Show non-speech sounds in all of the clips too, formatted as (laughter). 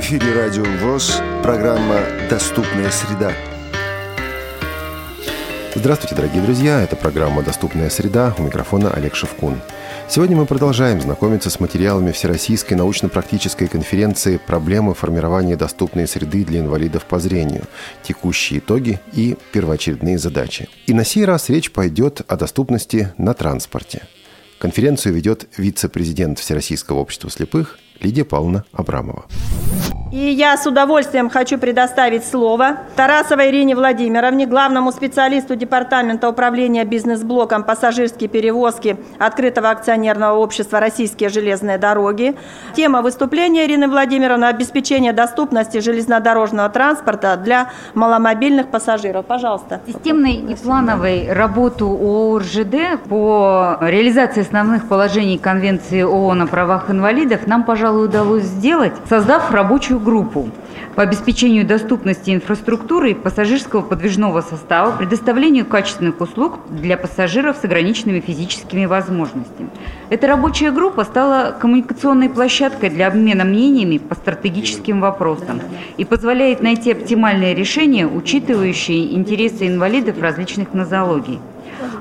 Эфире Радио ВОЗ, программа «Доступная среда». Здравствуйте, дорогие друзья! Это программа «Доступная среда». У микрофона Олег Шевкун. Сегодня мы продолжаем знакомиться с материалами Всероссийской научно-практической конференции «Проблемы формирования доступной среды для инвалидов по зрению. Текущие итоги и первоочередные задачи». И на сей раз речь пойдет о доступности на транспорте. Конференцию ведет вице-президент Всероссийского общества слепых Лидия Павловна Абрамова. И я с удовольствием хочу предоставить слово Тарасовой Ирине Владимировне, главному специалисту Департамента управления бизнес-блоком пассажирские перевозки Открытого акционерного общества «Российские железные дороги». Тема выступления Ирины Владимировны – обеспечение доступности железнодорожного транспорта для маломобильных пассажиров. Пожалуйста. Системной и плановой работу ООО РЖД по реализации основных положений Конвенции ООН о правах инвалидов нам, пожалуй, удалось сделать, создав рабочую группу по обеспечению доступности инфраструктуры пассажирского подвижного состава, предоставлению качественных услуг для пассажиров с ограниченными физическими возможностями. Эта рабочая группа стала коммуникационной площадкой для обмена мнениями по стратегическим вопросам и позволяет найти оптимальное решение, учитывающее интересы инвалидов различных нозологий.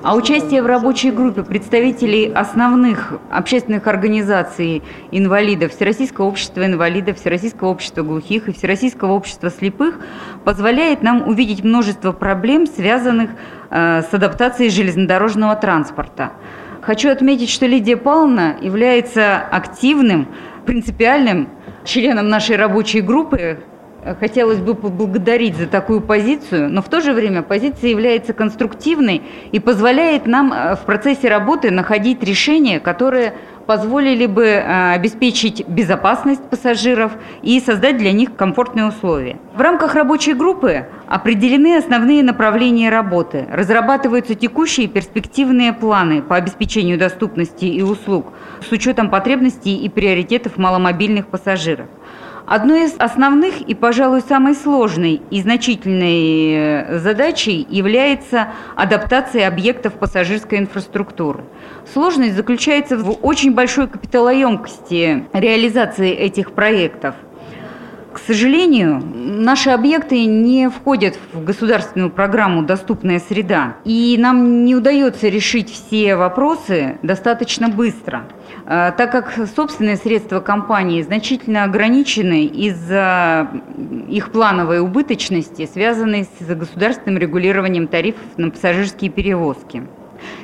А участие в рабочей группе представителей основных общественных организаций инвалидов, Всероссийского общества инвалидов, Всероссийского общества глухих и Всероссийского общества слепых позволяет нам увидеть множество проблем, связанных э, с адаптацией железнодорожного транспорта. Хочу отметить, что Лидия Павловна является активным, принципиальным членом нашей рабочей группы, хотелось бы поблагодарить за такую позицию, но в то же время позиция является конструктивной и позволяет нам э, в процессе работы находить решения, которые позволили бы э, обеспечить безопасность пассажиров и создать для них комфортные условия. В рамках рабочей группы определены основные направления работы, разрабатываются текущие перспективные планы по обеспечению доступности и услуг с учетом потребностей и приоритетов маломобильных пассажиров. Одной из основных и, пожалуй, самой сложной и значительной э, задачей является адаптация объектов пассажирской инфраструктуры. Сложность заключается в очень большой капиталоемкости реализации этих проектов. К сожалению, наши объекты не входят в государственную программу «Доступная среда», и нам не удается решить все вопросы достаточно быстро – так как собственные средства компании значительно ограничены из-за их плановой убыточности, связанной с государственным регулированием тарифов на пассажирские перевозки.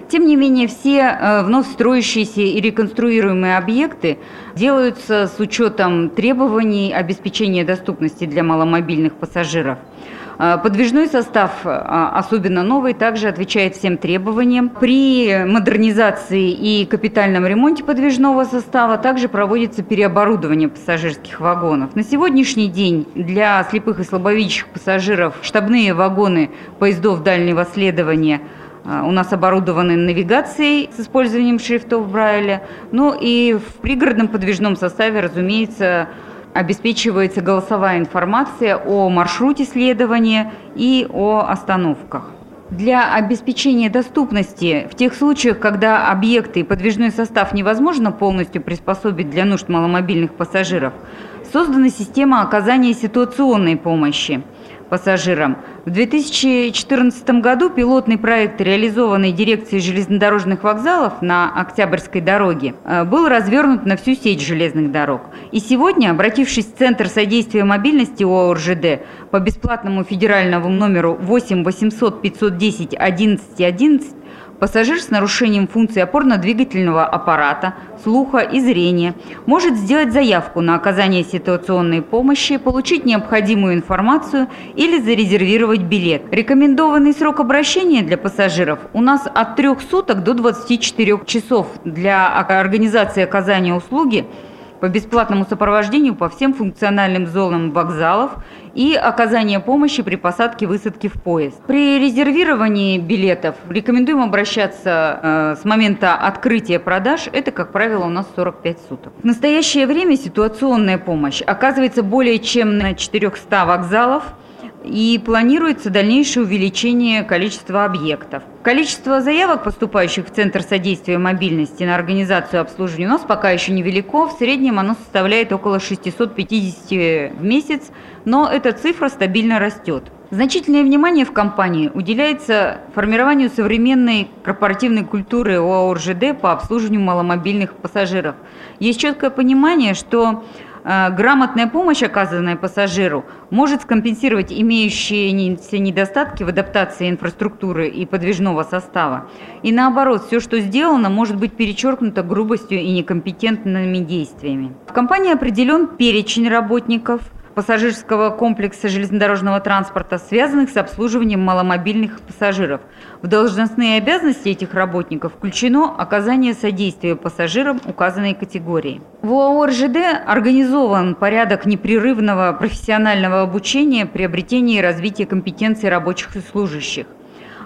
Тем не менее, все э, вновь строящиеся и реконструируемые объекты делаются с учетом требований обеспечения доступности для маломобильных пассажиров – а, подвижной состав, а, особенно новый, также отвечает всем требованиям. При модернизации и капитальном ремонте подвижного состава также проводится переоборудование пассажирских вагонов. На сегодняшний день для слепых и слабовидящих пассажиров штабные вагоны поездов дальнего следования а, у нас оборудованы навигацией с использованием шрифтов Брайля. Ну и в пригородном подвижном составе, разумеется, обеспечивается голосовая информация о маршруте следования и о остановках. Для обеспечения доступности в тех случаях, когда объекты и подвижной состав невозможно полностью приспособить для нужд маломобильных пассажиров, создана система оказания ситуационной помощи – пассажирам. В 2014 году пилотный проект, реализованный дирекцией железнодорожных вокзалов на Октябрьской дороге, э, был развернут на всю сеть железных дорог. И сегодня, обратившись в Центр содействия мобильности ООРЖД по бесплатному федеральному номеру 8 800 510 11 11, Пассажир с нарушением функции опорно-двигательного аппарата, слуха и зрения может сделать заявку на оказание ситуационной помощи, получить необходимую информацию или зарезервировать билет. Рекомендованный срок обращения для пассажиров у нас от 3 суток до 24 часов для организации оказания услуги по бесплатному сопровождению по всем функциональным зонам вокзалов и оказание помощи при посадке высадке в поезд. При резервировании билетов рекомендуем обращаться э, с момента открытия продаж. Это, как правило, у нас 45 суток. В настоящее время ситуационная помощь оказывается более чем на 400 вокзалов и планируется дальнейшее увеличение количества объектов. Количество заявок, поступающих в Центр содействия мобильности на организацию обслуживания, у нас пока еще невелико. В среднем оно составляет около 650 в месяц, но эта цифра стабильно растет. Значительное внимание в компании уделяется формированию современной корпоративной культуры ОАО РЖД по обслуживанию маломобильных пассажиров. Есть четкое понимание, что грамотная помощь, оказанная пассажиру, может скомпенсировать имеющиеся недостатки в адаптации инфраструктуры и подвижного состава. И наоборот, все, что сделано, может быть перечеркнуто грубостью и некомпетентными действиями. В компании определен перечень работников – пассажирского комплекса железнодорожного транспорта, связанных с обслуживанием маломобильных пассажиров. В должностные обязанности этих работников включено оказание содействия пассажирам указанной категории. В ОАО РЖД организован порядок непрерывного профессионального обучения, приобретения и развития компетенций рабочих и служащих –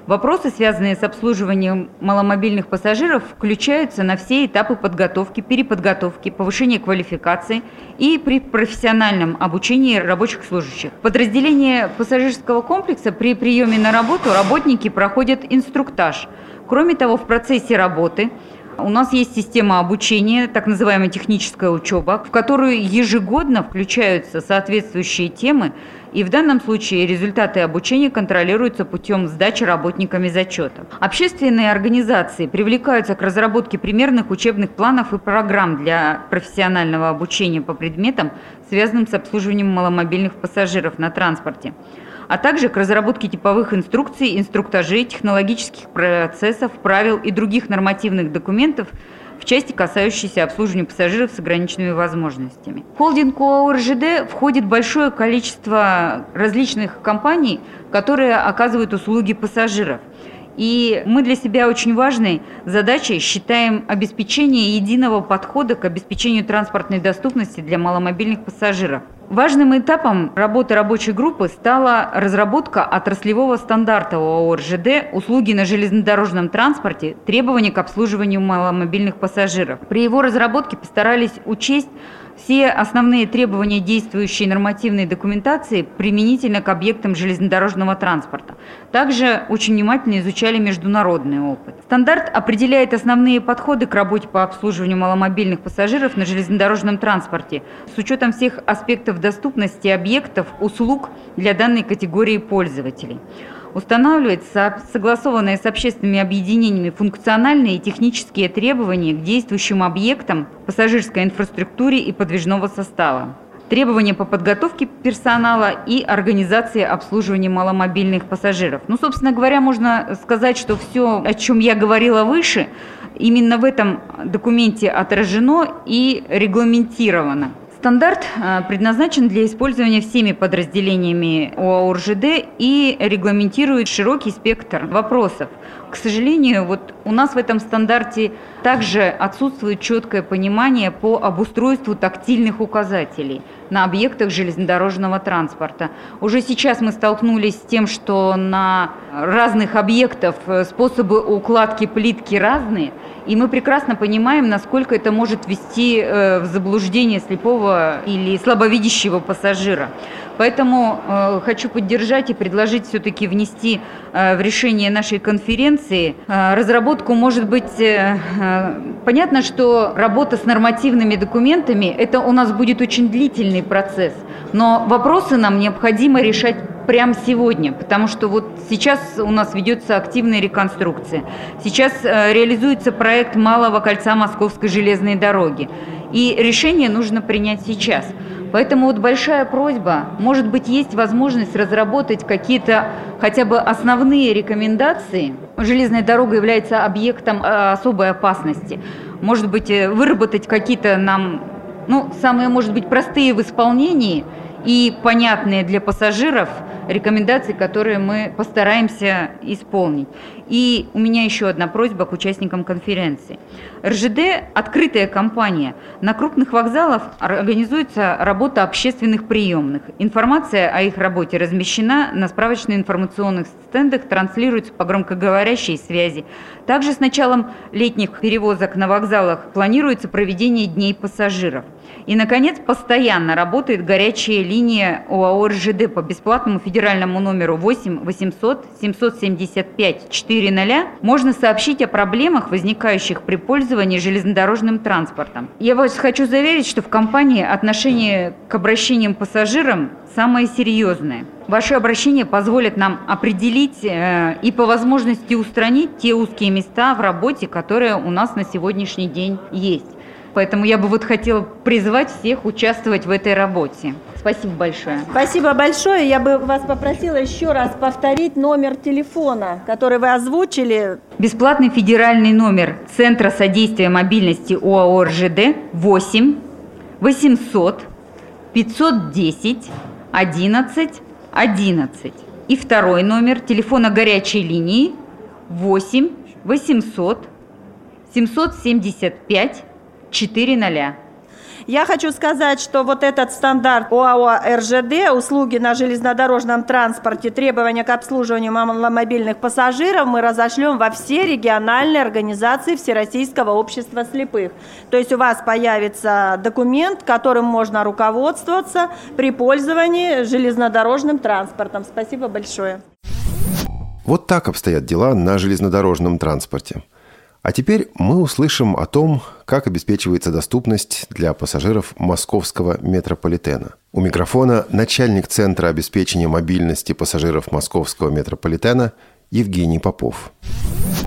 Вопросы, связанные с обслуживанием маломобильных пассажиров, включаются на все этапы подготовки, переподготовки, повышения квалификации и при профессиональном обучении рабочих служащих. Подразделение пассажирского комплекса при приеме на работу работники проходят инструктаж. Кроме того, в процессе работы у нас есть система обучения, так называемая техническая учеба, в которую ежегодно включаются соответствующие темы, и в данном случае результаты обучения контролируются путем сдачи работниками зачета. Общественные организации привлекаются к разработке примерных учебных планов и программ для профессионального обучения по предметам, связанным с обслуживанием маломобильных пассажиров на транспорте а также к разработке типовых инструкций, инструктажей, технологических процессов, правил и других нормативных документов, в части, касающейся обслуживания пассажиров с ограниченными возможностями. В холдинг ОАО РЖД входит большое количество различных компаний, которые оказывают услуги пассажиров. И мы для себя очень важной задачей считаем обеспечение единого подхода к обеспечению транспортной доступности для маломобильных пассажиров. Важным этапом работы рабочей группы стала разработка отраслевого стандарта ОАО РЖД «Услуги на железнодорожном транспорте. Требования к обслуживанию маломобильных пассажиров». При его разработке постарались учесть все основные требования действующей нормативной документации применительно к объектам железнодорожного транспорта. Также очень внимательно изучали международный опыт. Стандарт определяет основные подходы к работе по обслуживанию маломобильных пассажиров на железнодорожном транспорте с учетом всех аспектов доступности объектов, услуг для данной категории пользователей устанавливается согласованные с общественными объединениями функциональные и технические требования к действующим объектам пассажирской инфраструктуре и подвижного состава требования по подготовке персонала и организации обслуживания маломобильных пассажиров. Ну, собственно говоря, можно сказать, что все, о чем я говорила выше, именно в этом документе отражено и регламентировано. Стандарт э, предназначен для использования всеми подразделениями ОАО РЖД и регламентирует широкий спектр вопросов. К сожалению, вот у нас в этом стандарте также отсутствует четкое понимание по обустройству тактильных указателей на объектах железнодорожного транспорта. Уже сейчас мы столкнулись с тем, что на разных объектах э, способы укладки плитки разные – и мы прекрасно понимаем, насколько это может ввести э, в заблуждение слепого или слабовидящего пассажира. Поэтому э, хочу поддержать и предложить все-таки внести в решение нашей конференции э, разработку, может быть, э, э, понятно, что работа с нормативными документами, это у нас будет очень длительный процесс, но вопросы нам необходимо решать прямо сегодня, потому что вот сейчас у нас ведется активная реконструкция. Сейчас реализуется проект малого кольца Московской железной дороги. И решение нужно принять сейчас. Поэтому вот большая просьба, может быть, есть возможность разработать какие-то хотя бы основные рекомендации. Железная дорога является объектом э, особой опасности. Может быть, э, выработать какие-то нам, ну, самые, может быть, простые в исполнении – и понятные для пассажиров рекомендации, которые мы постараемся исполнить. И у меня еще одна просьба к участникам конференции. РЖД – открытая компания. На крупных вокзалах организуется работа общественных приемных. Информация о их работе размещена на справочно-информационных стендах, транслируется по громкоговорящей связи. Также с началом летних перевозок на вокзалах планируется проведение дней пассажиров. И, наконец, постоянно работает горячая линия ОАО РЖД по бесплатному федеральному номеру 8 800 775 400. Можно сообщить о проблемах, возникающих при пользовании железнодорожным транспортом. Я вас хочу заверить, что в компании отношение к обращениям пассажирам самое серьезное. Ваши обращения позволят нам определить э, и по возможности устранить те узкие места в работе, которые у нас на сегодняшний день есть. Поэтому я бы вот хотела призвать всех участвовать в этой работе. Спасибо большое. Спасибо большое. Я бы вас попросила еще раз повторить номер телефона, который вы озвучили. Бесплатный федеральный номер Центра содействия мобильности ОАО РЖД 8 800 510 11 11. И второй номер телефона горячей линии 8 800 775 4.0. Я хочу сказать, что вот этот стандарт ОАО РЖД, услуги на железнодорожном транспорте, требования к обслуживанию маломобильных пассажиров мы разошлем во все региональные организации Всероссийского общества слепых. То есть у вас появится документ, которым можно руководствоваться при пользовании железнодорожным транспортом. Спасибо большое. Вот так обстоят дела на железнодорожном транспорте. А теперь мы услышим о том, как обеспечивается доступность для пассажиров московского метрополитена. У микрофона начальник Центра обеспечения мобильности пассажиров московского метрополитена Евгений Попов.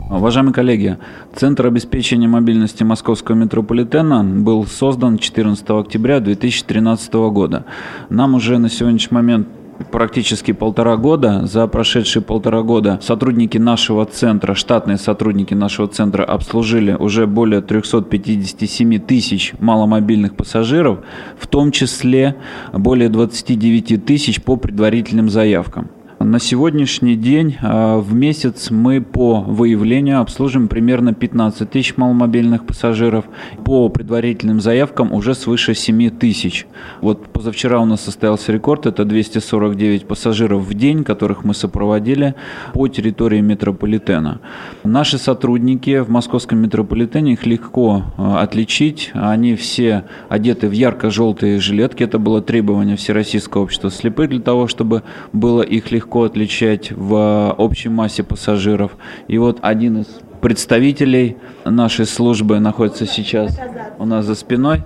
Уважаемые коллеги, Центр обеспечения мобильности московского метрополитена был создан 14 октября 2013 года. Нам уже на сегодняшний момент практически полтора года. За прошедшие полтора года сотрудники нашего центра, штатные сотрудники нашего центра обслужили уже более 357 тысяч маломобильных пассажиров, в том числе более 29 тысяч по предварительным заявкам. На сегодняшний день а, в месяц мы по выявлению обслуживаем примерно 15 тысяч маломобильных пассажиров. По предварительным заявкам уже свыше 7 тысяч. Вот позавчера у нас состоялся рекорд, это 249 пассажиров в день, которых мы сопроводили по территории метрополитена. Наши сотрудники в московском метрополитене, их легко а, отличить. Они все одеты в ярко-желтые жилетки. Это было требование Всероссийского общества слепых для того, чтобы было их легко легко отличать в общей массе пассажиров. И вот один из представителей нашей службы находится сейчас у нас за спиной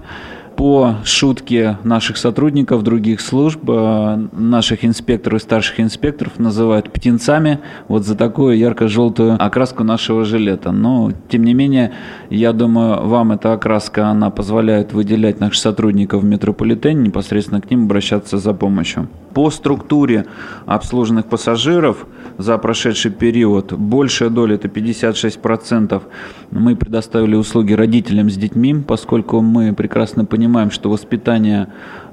по шутке наших сотрудников других служб, э, наших инспекторов и старших инспекторов называют птенцами вот за такую ярко-желтую окраску нашего жилета. Но, тем не менее, я думаю, вам эта окраска, она позволяет выделять наших сотрудников в метрополитене, непосредственно к ним обращаться за помощью. По структуре обслуженных пассажиров за прошедший период большая доля, это 56%, мы предоставили услуги родителям с детьми, поскольку мы прекрасно понимаем, что воспитание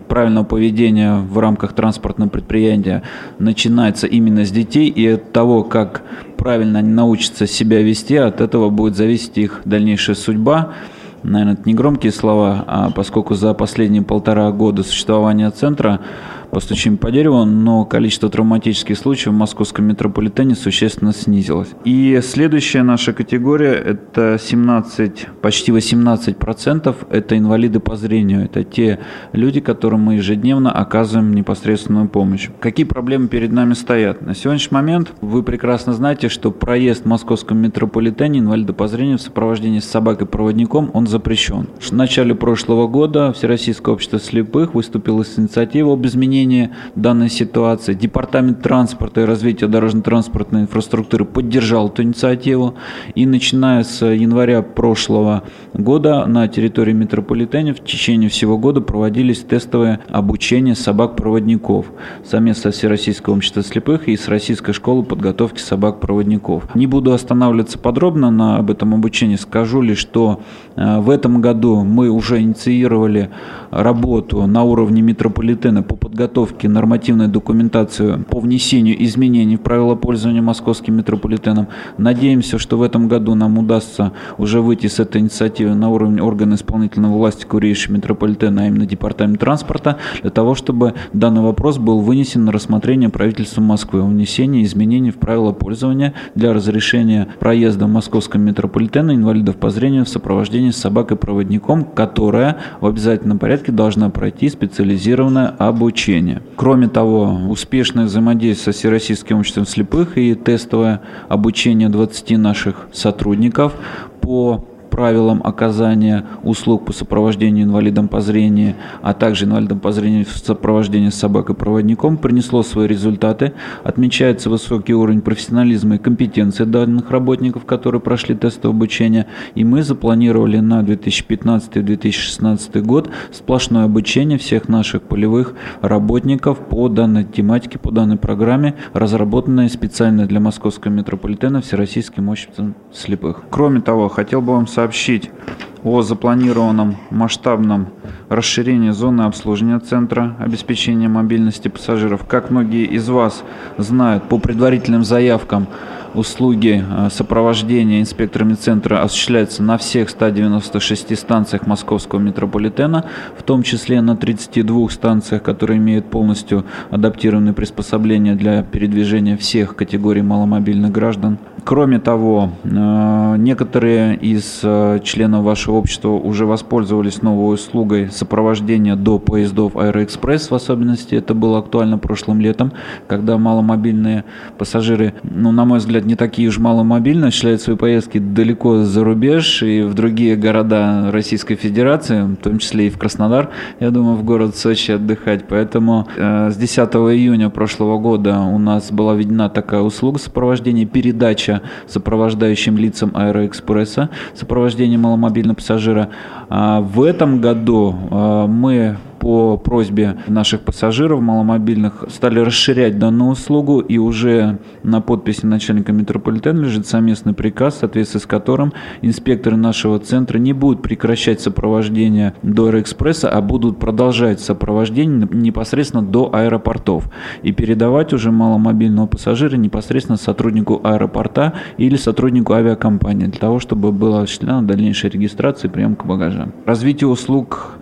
правильного поведения в рамках транспортного предприятия начинается именно с детей, и от того, как правильно они научатся себя вести, от этого будет зависеть их дальнейшая судьба. Наверное, это не громкие слова, а поскольку за последние полтора года существования центра постучим по дереву, но количество травматических случаев в московском метрополитене существенно снизилось. И следующая наша категория – это 17, почти 18% – это инвалиды по зрению. Это те люди, которым мы ежедневно оказываем непосредственную помощь. Какие проблемы перед нами стоят? На сегодняшний момент вы прекрасно знаете, что проезд в московском метрополитене инвалида по зрению в сопровождении с собакой-проводником, он запрещен. В начале прошлого года Всероссийское общество слепых выступило с инициативой об изменении изменения данной ситуации. Департамент транспорта и развития дорожно-транспортной инфраструктуры поддержал эту инициативу. И начиная с января прошлого года на территории метрополитена в течение всего года проводились тестовые обучения собак-проводников совместно с Всероссийским обществом слепых и с Российской школой подготовки собак-проводников. Не буду останавливаться подробно на об этом обучении, скажу лишь, что э, в этом году мы уже инициировали работу на уровне метрополитена по подготовке подготовке нормативной документации по внесению изменений в правила пользования московским метрополитеном. Надеемся, что в этом году нам удастся уже выйти с этой инициативы на уровень органа исполнительной власти курейшего метрополитена, а именно Департамент транспорта, для того, чтобы данный вопрос был вынесен на рассмотрение правительства Москвы о внесении изменений в правила пользования для разрешения проезда в московском метрополитене инвалидов по зрению в сопровождении с собакой-проводником, которая в обязательном порядке должна пройти специализированное обучение. Кроме того, успешное взаимодействие с Всероссийским обществом слепых и тестовое обучение 20 наших сотрудников по правилам оказания услуг по сопровождению инвалидам по зрению, а также инвалидам по зрению в сопровождении с собакой-проводником принесло свои результаты. Отмечается высокий уровень профессионализма и компетенции данных работников, которые прошли тестовое обучение. И мы запланировали на 2015-2016 год сплошное обучение всех наших полевых работников по данной тематике, по данной программе, разработанной специально для московского метрополитена Всероссийским обществом слепых. Кроме того, хотел бы вам сообщить, сообщить о запланированном масштабном расширении зоны обслуживания центра обеспечения мобильности пассажиров. Как многие из вас знают, по предварительным заявкам услуги э, сопровождения инспекторами центра осуществляются на всех 196 станциях московского метрополитена, в том числе на 32 станциях, которые имеют полностью адаптированные приспособления для передвижения всех категорий маломобильных граждан. Кроме того, э, некоторые из э, членов вашего общества уже воспользовались новой услугой сопровождения до поездов Аэроэкспресс, в особенности это было актуально прошлым летом, когда маломобильные пассажиры, ну, на мой взгляд, не такие уж маломобильные, осуществляют свои поездки далеко за рубеж и в другие города Российской Федерации, в том числе и в Краснодар, я думаю, в город Сочи отдыхать. Поэтому э, с 10 июня прошлого года у нас была введена такая услуга сопровождения передача сопровождающим лицам Аэроэкспресса, сопровождение маломобильного пассажира. А в этом году а, мы по просьбе наших пассажиров маломобильных стали расширять данную услугу, и уже на подписи начальника метрополитена лежит совместный приказ, в соответствии с которым инспекторы нашего центра не будут прекращать сопровождение до Аэроэкспресса, а будут продолжать сопровождение непосредственно до аэропортов и передавать уже маломобильного пассажира непосредственно сотруднику аэропорта или сотруднику авиакомпании для того, чтобы была осуществлена дальнейшая регистрация и приемка багажа. Развитие услуг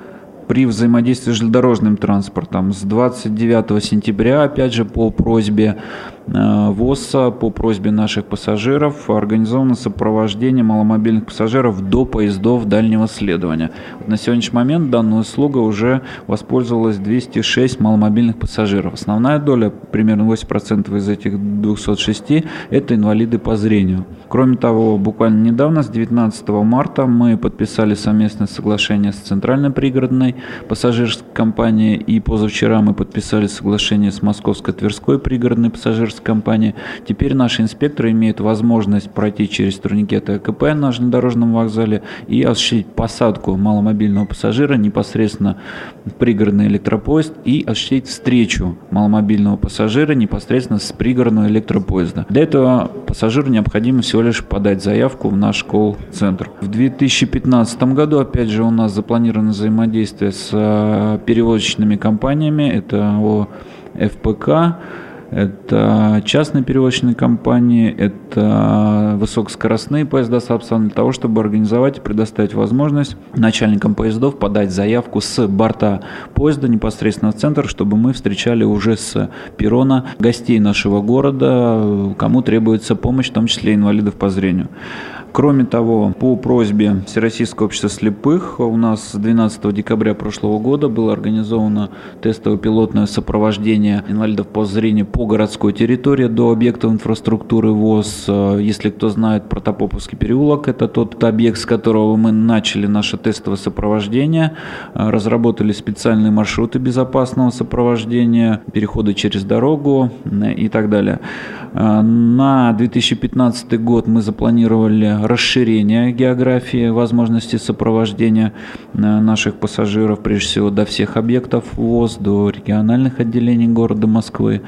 при взаимодействии с железнодорожным транспортом. С 29 сентября, опять же, по просьбе ВОЗа по просьбе наших пассажиров организовано сопровождение маломобильных пассажиров до поездов дальнего следования. На сегодняшний момент данную услугу уже воспользовалось 206 маломобильных пассажиров. Основная доля, примерно 8% из этих 206, это инвалиды по зрению. Кроме того, буквально недавно, с 19 марта, мы подписали совместное соглашение с Центральной пригородной пассажирской компанией, и позавчера мы подписали соглашение с Московской Тверской пригородной пассажирской компании. Теперь наши инспекторы имеют возможность пройти через турникеты АКП на железнодорожном вокзале и осуществить посадку маломобильного пассажира непосредственно в пригородный электропоезд и осуществить встречу маломобильного пассажира непосредственно с пригородного электропоезда. Для этого пассажиру необходимо всего лишь подать заявку в наш колл-центр. В 2015 году, опять же, у нас запланировано взаимодействие с э, перевозочными компаниями. Это о ФПК, это частные перевозочные компании, это высокоскоростные поезда Сапсан для того, чтобы организовать и предоставить возможность начальникам поездов подать заявку с борта поезда непосредственно в центр, чтобы мы встречали уже с перрона гостей нашего города, кому требуется помощь, в том числе инвалидов по зрению. Кроме того, по просьбе Всероссийского общества слепых у нас с 12 декабря прошлого года было организовано тестовое пилотное сопровождение инвалидов по зрению по городской территории до объектов инфраструктуры ВОЗ. Если кто знает, Протопоповский переулок – это тот объект, с которого мы начали наше тестовое сопровождение, разработали специальные маршруты безопасного сопровождения, переходы через дорогу и так далее. На 2015 год мы запланировали расширения географии возможности сопровождения э, наших пассажиров, прежде всего до всех объектов ВОЗ, до региональных отделений города Москвы.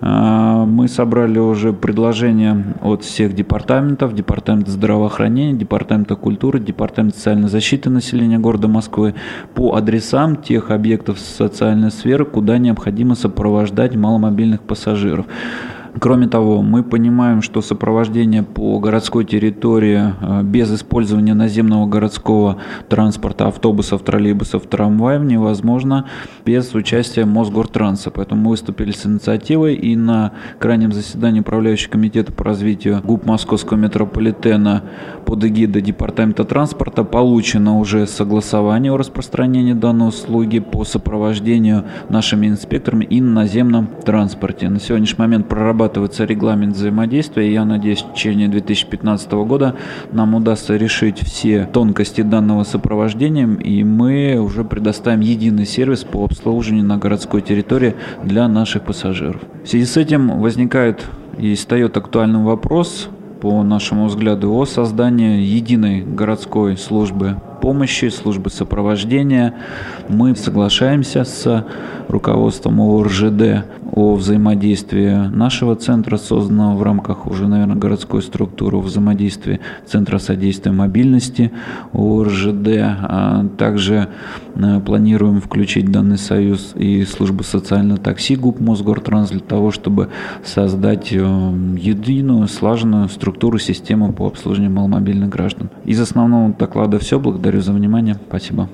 Э, мы собрали уже предложения от всех департаментов, департамента здравоохранения, департамента культуры, департамента социальной защиты населения города Москвы по адресам тех объектов социальной сферы, куда необходимо сопровождать маломобильных пассажиров. Кроме того, мы понимаем, что сопровождение по городской территории э, без использования наземного городского транспорта, автобусов, троллейбусов, трамваев невозможно без участия Мосгортранса. Поэтому мы выступили с инициативой и на крайнем заседании управляющего комитета по развитию ГУП Московского метрополитена под эгидой Департамента транспорта получено уже согласование о распространении данной услуги по сопровождению нашими инспекторами и на наземном транспорте. На сегодняшний момент проработано разрабатывается регламент взаимодействия. И я надеюсь, в течение 2015 года нам удастся решить все тонкости данного сопровождения, и мы уже предоставим единый сервис по обслуживанию на городской территории для наших пассажиров. В связи с этим возникает и встает актуальным вопрос по нашему взгляду о создании единой городской службы помощи, службы сопровождения. Мы соглашаемся с руководством ОРЖД о взаимодействии нашего центра, созданного в рамках уже, наверное, городской структуры, о взаимодействии Центра содействия мобильности ОРЖД. А также э, планируем включить данный союз и службу социального такси ГУП Мосгортранс для того, чтобы создать э, единую, слаженную структуру, систему по обслуживанию маломобильных граждан. Из основного доклада все. Благодарю за внимание. Спасибо.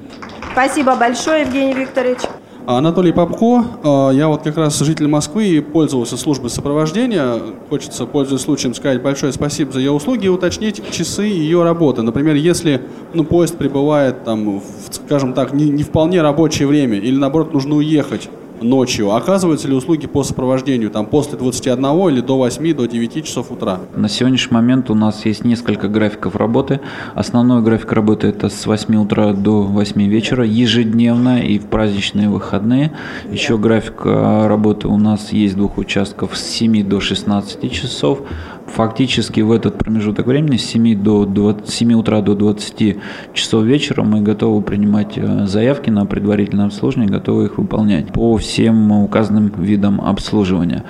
Спасибо большое, Евгений Викторович. Анатолий Попко, а, я вот как раз житель Москвы и пользовался службой сопровождения. Хочется, пользуясь случаем, сказать большое спасибо за ее услуги и уточнить часы ее работы. Например, если ну, поезд прибывает, там, в, скажем так, не, не вполне рабочее время или, наоборот, нужно уехать, ночью. Оказываются ли услуги по сопровождению там после 21 или до 8, до 9 часов утра? На сегодняшний момент у нас есть несколько графиков работы. Основной график работы это с 8 утра до 8 вечера, ежедневно и в праздничные выходные. Еще график а, работы у нас есть двух участков с 7 до 16 часов, фактически в этот промежуток времени с 7, до 20, 7 утра до 20 часов вечера мы готовы принимать э, заявки на предварительное обслуживание, готовы их выполнять по всем указанным видам обслуживания.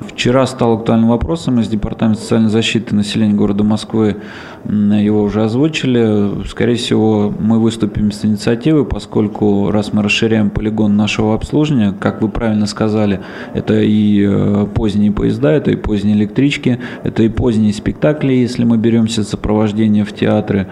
Вчера стал актуальным вопросом из Департамента социальной защиты населения города Москвы его уже озвучили. Скорее всего, мы выступим с инициативой, поскольку раз мы расширяем полигон нашего обслуживания, как вы правильно сказали, это и э, поздние поезда, это и поздние электрички, это и поздние спектакли, если мы беремся сопровождение в театры.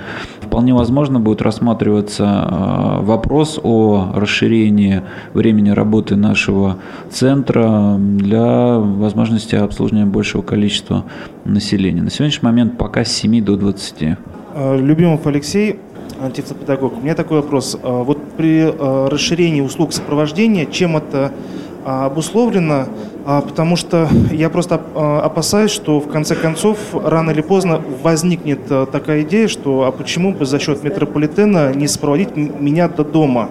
Вполне возможно будет рассматриваться э, вопрос о расширении времени работы нашего центра для возможности обслуживания большего количества населения. На сегодняшний момент пока с 7 до 20. Э, Любимов Алексей, антипедагог. У меня такой вопрос. Вот при расширении услуг сопровождения, чем это обусловлено, потому что я просто а, опасаюсь, что в конце концов рано или поздно возникнет а, такая идея, что а почему бы за счет метрополитена не сопроводить меня до дома?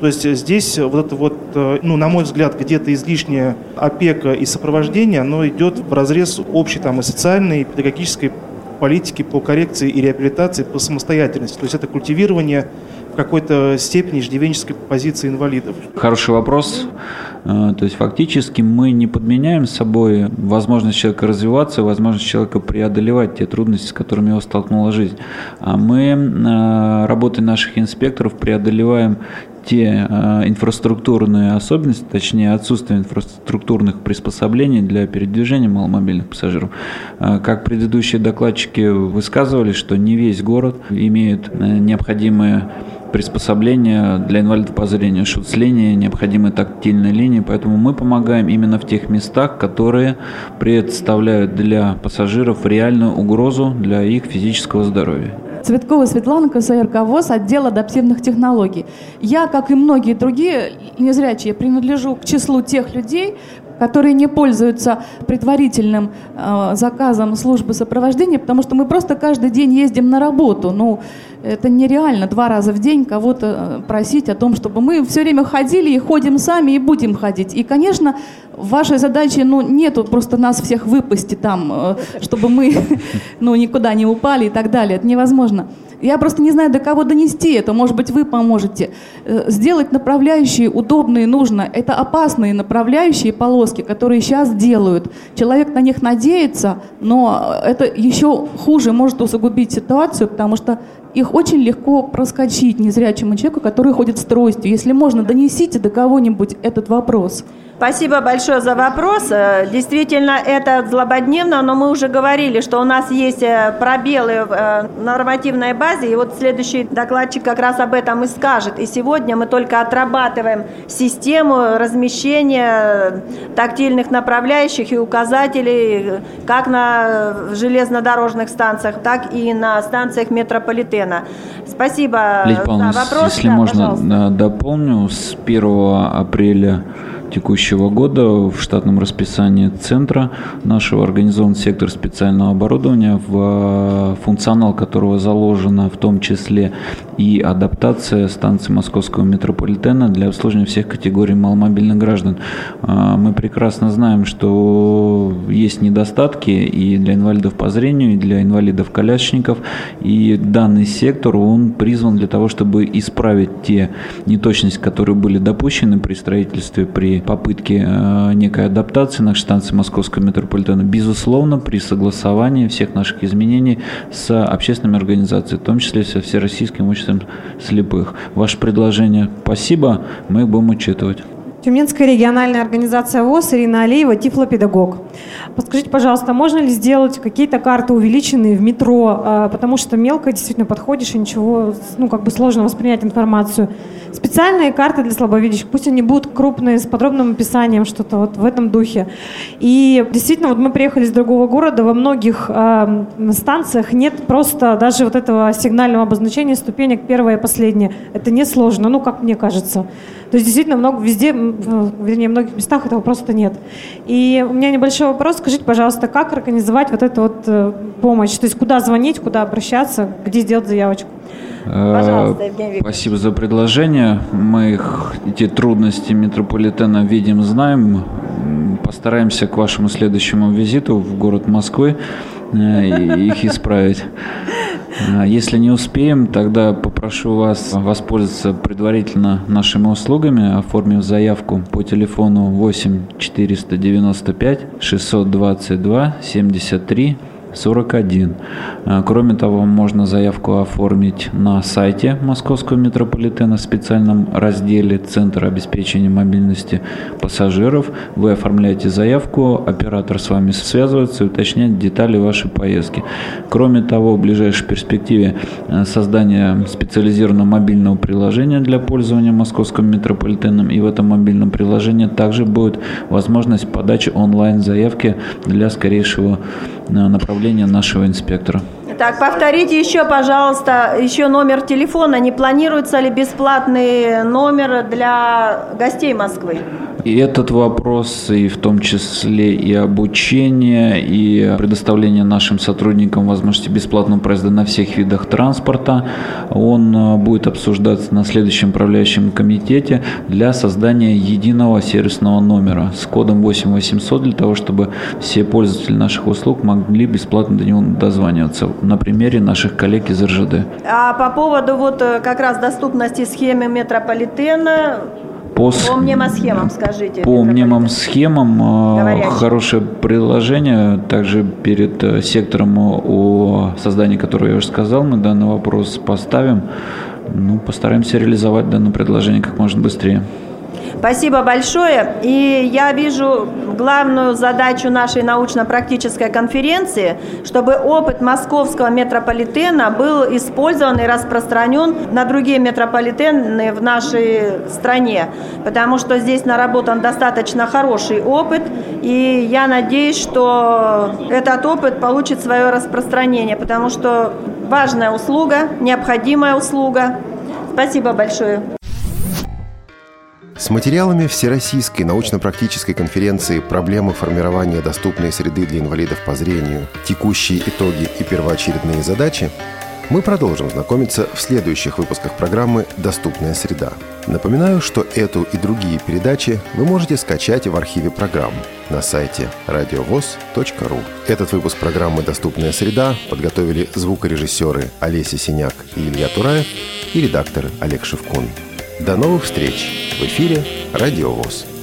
То есть здесь вот это вот, ну, на мой взгляд, где-то излишняя опека и сопровождение, оно идет в разрез общей там и социальной, и педагогической политики по коррекции и реабилитации по самостоятельности. То есть это культивирование какой-то степени иждивенческой позиции инвалидов. Хороший вопрос. Э, то есть фактически мы не подменяем с собой возможность человека развиваться, возможность человека преодолевать те трудности, с которыми его столкнула жизнь. А мы, э, работой наших инспекторов, преодолеваем те э, инфраструктурные особенности, точнее отсутствие инфраструктурных приспособлений для передвижения маломобильных пассажиров. Как предыдущие докладчики высказывали, что не весь город имеет необходимые приспособления для инвалидов по зрению, шуцление, необходимые тактильные линии, поэтому мы помогаем именно в тех местах, которые представляют для пассажиров реальную угрозу для их физического здоровья. Цветкова Светлана, КСРК ВОЗ, отдел адаптивных технологий. Я, как и многие другие незрячие, принадлежу к числу тех людей, которые не пользуются предварительным э, заказом службы сопровождения, потому что мы просто каждый день ездим на работу. Ну, Это нереально два раза в день кого-то э, просить о том, чтобы мы все время ходили и ходим сами и будем ходить. И, конечно, вашей задаче ну, нету просто нас всех выпасть там, э, чтобы мы (laughs) ну, никуда не упали и так далее. Это невозможно. Я просто не знаю, до кого донести это. Может быть, вы поможете. Э, сделать направляющие удобные нужно. Это опасные направляющие полоски, которые сейчас делают. Человек на них надеется, но это еще хуже может усугубить ситуацию, потому что их очень легко проскочить незрячему человеку, который ходит с тростью. Если можно, донесите до кого-нибудь этот вопрос. Спасибо большое за вопрос. Э, действительно, это злободневно, но мы уже говорили, что у нас есть э, пробелы в э, нормативной базе, и вот следующий докладчик как раз об этом и скажет. И сегодня мы только отрабатываем систему размещения тактильных направляющих и указателей как на железнодорожных станциях, так и на станциях метрополитена. Спасибо Лидия за вопрос. Если да, можно, пожалуйста. дополню, с 1 апреля текущего года в штатном расписании центра нашего организован сектор специального оборудования, в э, функционал которого заложена в том числе и адаптация станции московского метрополитена для обслуживания всех категорий маломобильных граждан. Э, мы прекрасно знаем, что есть недостатки и для инвалидов по зрению, и для инвалидов-колясочников, и данный сектор, он призван для того, чтобы исправить те неточности, которые были допущены при строительстве, при попытки э, некой адаптации нашей станции московского метрополитена, безусловно, при согласовании всех наших изменений с общественными организациями, в том числе со Всероссийским обществом слепых. Ваше предложение спасибо, мы их будем учитывать. Тюменская региональная организация ВОЗ, Ирина Алиева, тифлопедагог. Подскажите, пожалуйста, можно ли сделать какие-то карты увеличенные в метро, а, потому что мелко действительно подходишь и ничего, ну, как бы сложно воспринять информацию. Специальные карты для слабовидящих, пусть они будут крупные, с подробным описанием, что-то вот в этом духе. И действительно, вот мы приехали из другого города, во многих э, станциях нет просто даже вот этого сигнального обозначения ступенек первая и последняя. Это несложно, ну, как мне кажется. То есть действительно много везде, вернее, в многих местах этого просто нет. И у меня небольшой вопрос. Скажите, пожалуйста, как организовать вот эту вот э, помощь? То есть куда звонить, куда обращаться, где сделать заявочку? Пожалуйста, Евгений Спасибо за предложение. Мы их, эти трудности метрополитена видим, знаем. Постараемся к вашему следующему визиту в город Москвы э, их исправить. А, если не успеем, тогда попрошу вас воспользоваться предварительно нашими услугами, оформив заявку по телефону 8 495 622 73 41. Э, кроме того, можно заявку оформить на сайте Московского метрополитена в специальном разделе Центр обеспечения мобильности пассажиров. Вы оформляете заявку, оператор с вами связывается и уточняет детали вашей поездки. Кроме того, в ближайшей перспективе э, создание специализированного мобильного приложения для пользования Московским метрополитеном. И в этом мобильном приложении также будет возможность подачи онлайн-заявки для скорейшего направления нашего инспектора. Так, повторите еще, пожалуйста, еще номер телефона. Не планируется ли бесплатный номер для гостей Москвы? И этот вопрос, и в том числе и обучение, и предоставление нашим сотрудникам возможности бесплатного проезда на всех видах транспорта, он э, будет обсуждаться на следующем управляющем комитете для создания единого сервисного номера с кодом 8800 для того, чтобы все пользователи наших услуг могли бесплатно до него дозваниваться на примере наших коллег из РЖД. А по поводу вот э, как раз доступности схемы метрополитена, по, по мнемосхемам скажите. По мнемосхемам э, хорошее приложение. Также перед э, сектором о создании, которое я уже сказал, мы данный вопрос поставим. Ну, постараемся реализовать данное предложение как можно быстрее. Спасибо большое. И я вижу главную задачу нашей научно-практической конференции, чтобы опыт московского метрополитена был использован и распространен на другие метрополитены в нашей стране, потому что здесь наработан достаточно хороший опыт, и я надеюсь, что этот опыт получит свое распространение, потому что важная услуга, необходимая услуга. Спасибо большое. С материалами Всероссийской научно-практической конференции «Проблемы формирования доступной среды для инвалидов по зрению. Текущие итоги и первоочередные задачи» Мы продолжим знакомиться в следующих выпусках программы «Доступная среда». Напоминаю, что эту и другие передачи вы можете скачать в архиве программ на сайте радиовоз.ру. Этот выпуск программы «Доступная среда» подготовили звукорежиссеры Олеся Синяк и Илья Тураев и редактор Олег Шевкун. До новых встреч в эфире «Радиовоз».